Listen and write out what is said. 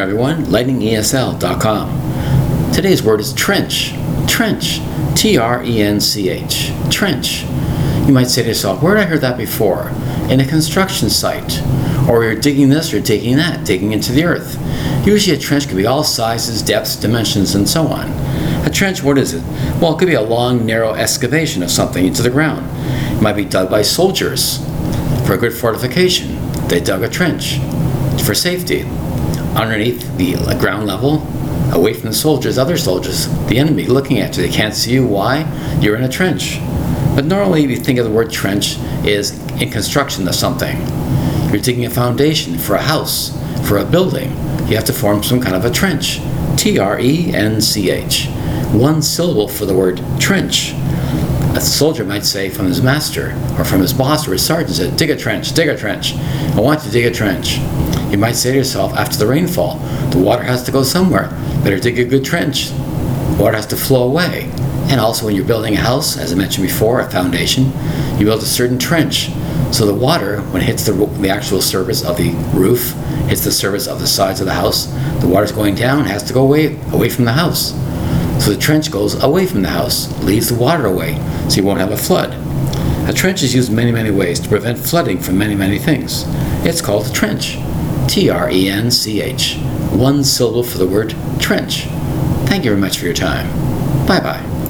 everyone, lightningesl.com. Today's word is trench. Trench. T R E N C H. Trench. You might say to yourself, where did I hear that before? In a construction site. Or you're digging this or digging that, digging into the earth. Usually a trench could be all sizes, depths, dimensions, and so on. A trench, what is it? Well, it could be a long, narrow excavation of something into the ground. It might be dug by soldiers for a good fortification. They dug a trench for safety. Underneath the uh, ground level, away from the soldiers, other soldiers, the enemy looking at you. They can't see you. Why? You're in a trench. But normally, you think of the word trench, is in construction of something. You're digging a foundation for a house, for a building. You have to form some kind of a trench. T R E N C H. One syllable for the word trench. A soldier might say from his master or from his boss or his sergeant, said, dig a trench, dig a trench. I want you to dig a trench. You might say to yourself, after the rainfall, the water has to go somewhere. Better dig a good trench. Water has to flow away. And also, when you're building a house, as I mentioned before, a foundation, you build a certain trench. So the water, when it hits the, the actual surface of the roof, hits the surface of the sides of the house, the water's going down, has to go away, away from the house. So the trench goes away from the house, leaves the water away, so you won't have a flood. A trench is used many, many ways to prevent flooding from many, many things. It's called a trench. T R E N C H. One syllable for the word trench. Thank you very much for your time. Bye bye.